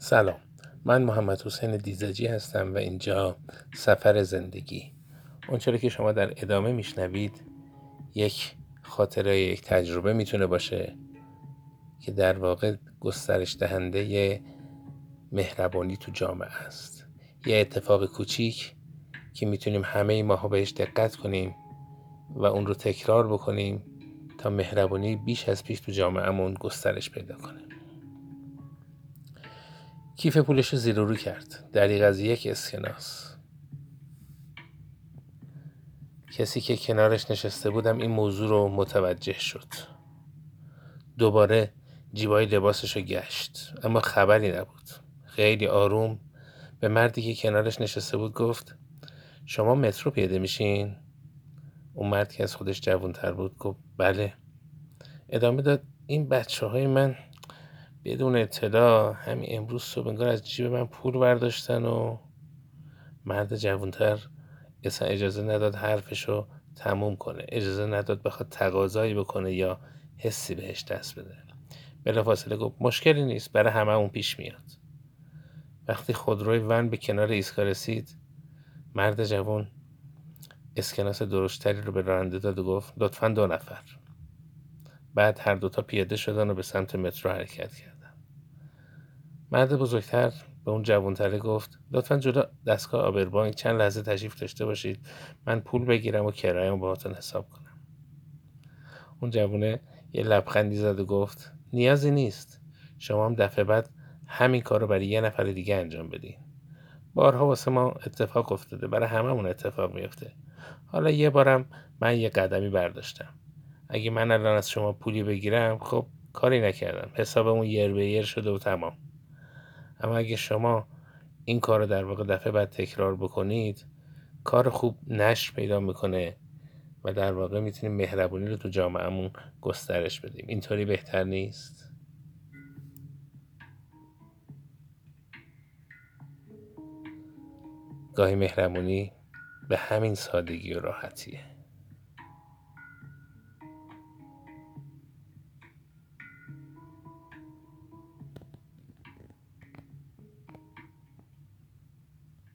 سلام. من محمد حسین دیزجی هستم و اینجا سفر زندگی. اونچرا که شما در ادامه میشنوید یک خاطره یک تجربه می‌تونه باشه که در واقع گسترش دهنده مهربانی تو جامعه است. یه اتفاق کوچیک که می‌تونیم همه ماها بهش دقت کنیم و اون رو تکرار بکنیم تا مهربانی بیش از پیش تو جامعهمون گسترش پیدا کنه. کیف پولش رو زیر رو کرد. دریغ از یک اسکناس. کسی که کنارش نشسته بودم این موضوع رو متوجه شد. دوباره جیبای لباسش رو گشت اما خبری نبود. خیلی آروم به مردی که کنارش نشسته بود گفت شما مترو پیاده میشین؟ اون مرد که از خودش جوانتر بود گفت بله. ادامه داد این بچه های من بدون اطلاع همین امروز صبح انگار از جیب من پول برداشتن و مرد جوانتر اصلا اجازه نداد حرفشو تموم کنه. اجازه نداد بخواد تقاضایی بکنه یا حسی بهش دست بده. بلا فاصله گفت مشکلی نیست برای همه اون پیش میاد. وقتی خودروی ون به کنار ایستگاه رسید مرد جوان اسکناس درشتری رو به راننده داد و گفت لطفا دو نفر. بعد هر دوتا پیاده شدن و به سمت مترو حرکت کردن. مرد بزرگتر به اون جوانتره گفت لطفا جدا دستگاه آبربانک چند لحظه تشریف داشته باشید. من پول بگیرم و کرایم باهاتون حساب کنم. اون جوونه یه لبخندی زد و گفت نیازی نیست. شما هم دفعه بعد همین کار رو برای یه نفر دیگه انجام بدین. بارها واسه ما اتفاق افتاده. برای هممون اتفاق میفته حالا یه بارم من یه قدمی برداشتم. اگه من الان از شما پولی بگیرم خب کاری نکردم. حسابمون یر به یر شده و تمام. اما اگه شما این کار رو در واقع دفعه بعد تکرار بکنید کار خوب نشر پیدا می‌کنه و در واقع می‌تونیم مهربونی رو تو جامعهمون گسترش بدیم. اینطوری بهتر نیست؟ گاهی مهربونی به همین سادگی و راحتیه.